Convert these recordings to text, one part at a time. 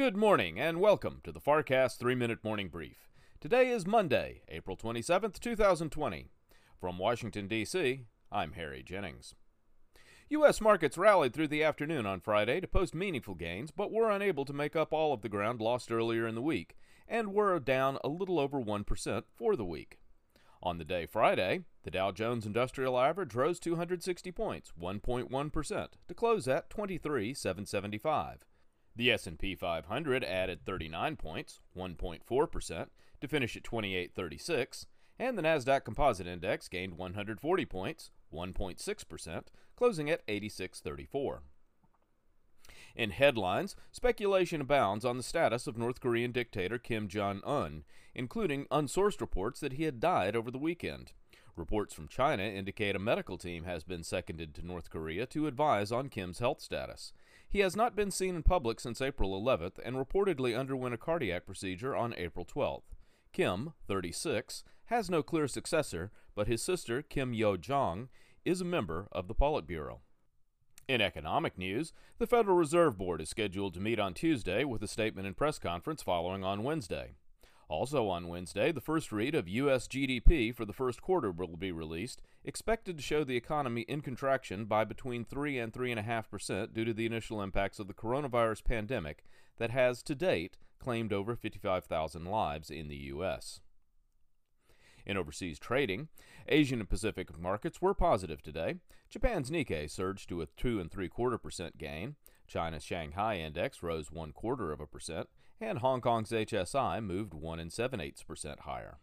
Good morning and welcome to the FarrCast 3 Minute Morning Brief. Today is Monday, April 27th, 2020. From Washington, D.C., I'm Harry Jennings. U.S. markets rallied through the afternoon on Friday to post meaningful gains, but were unable to make up all of the ground lost earlier in the week, and were down a little over 1% for the week. On the day Friday, the Dow Jones Industrial Average rose 260 points, 1.1%, to close at 23,775. The S&P 500 added 39 points, 1.4%, to finish at 2836, and the Nasdaq Composite Index gained 140 points, 1.6%, closing at 8634. In headlines, speculation abounds on the status of North Korean dictator Kim Jong un, including unsourced reports that he had died over the weekend. Reports from China indicate a medical team has been seconded to North Korea to advise on Kim's health status. He has not been seen in public since April 11th and reportedly underwent a cardiac procedure on April 12th. Kim, 36, has no clear successor, but his sister, Kim Yo Jong, is a member of the Politburo. In economic news, the Federal Reserve Board is scheduled to meet on Tuesday with a statement and press conference following on Wednesday. Also on Wednesday, the first read of U.S. GDP for the first quarter will be released, expected to show the economy in contraction by between 3 and 3.5% due to the initial impacts of the coronavirus pandemic that has, to date, claimed over 55,000 lives in the U.S. In overseas trading, Asian and Pacific markets were positive today. Japan's Nikkei surged to a two and three quarter percent gain. China's Shanghai index rose one quarter of a percent, and Hong Kong's HSI moved one and seven eighths percent higher.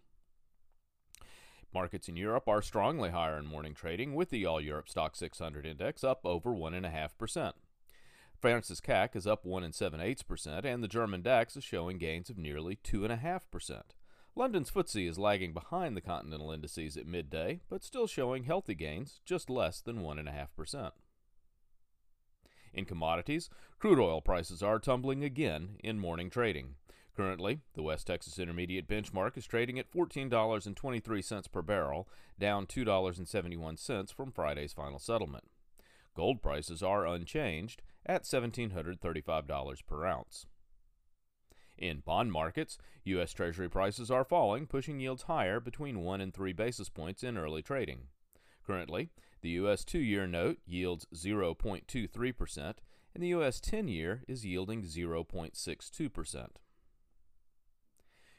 Markets in Europe are strongly higher in morning trading, with the All Europe Stock 600 index up over one and a half percent. France's CAC is up one and seven eighths percent, and the German DAX is showing gains of nearly two and a half percent. London's FTSE is lagging behind the continental indices at midday, but still showing healthy gains, just less than 1.5%. In commodities, crude oil prices are tumbling again in morning trading. Currently, the West Texas Intermediate benchmark is trading at $14.23 per barrel, down $2.71 from Friday's final settlement. Gold prices are unchanged at $1,735 per ounce. In bond markets, U.S. Treasury prices are falling, pushing yields higher between 1 and 3 basis points in early trading. Currently, the U.S. two year note yields 0.23%, and the U.S. 10 year is yielding 0.62%.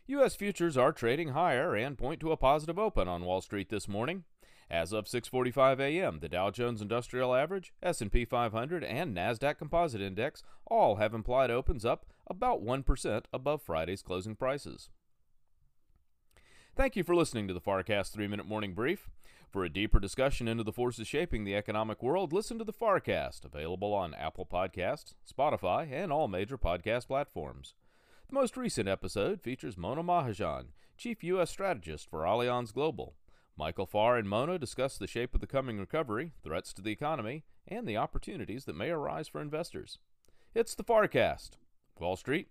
U.S. futures are trading higher and point to a positive open on Wall Street this morning. As of 6:45 a.m., the Dow Jones Industrial Average, S&P 500, and Nasdaq Composite Index all have implied opens up about 1% above Friday's closing prices. Thank you for listening to the FarrCast 3-minute morning brief. For a deeper discussion into the forces shaping the economic world, listen to the FarrCast, available on Apple Podcasts, Spotify, and all major podcast platforms. The most recent episode features Mona Mahajan, Chief U.S. Strategist for Allianz Global. Michael Farr and Mona discuss the shape of the coming recovery, threats to the economy, and the opportunities that may arise for investors. It's the FarrCast, Wall Street,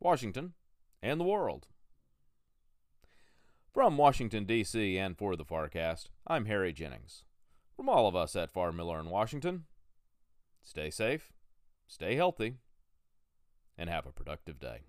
Washington, and the world. From Washington, D.C., and for the FarrCast, I'm Harry Jennings. From all of us at Farr Miller in Washington, stay safe, stay healthy, and have a productive day.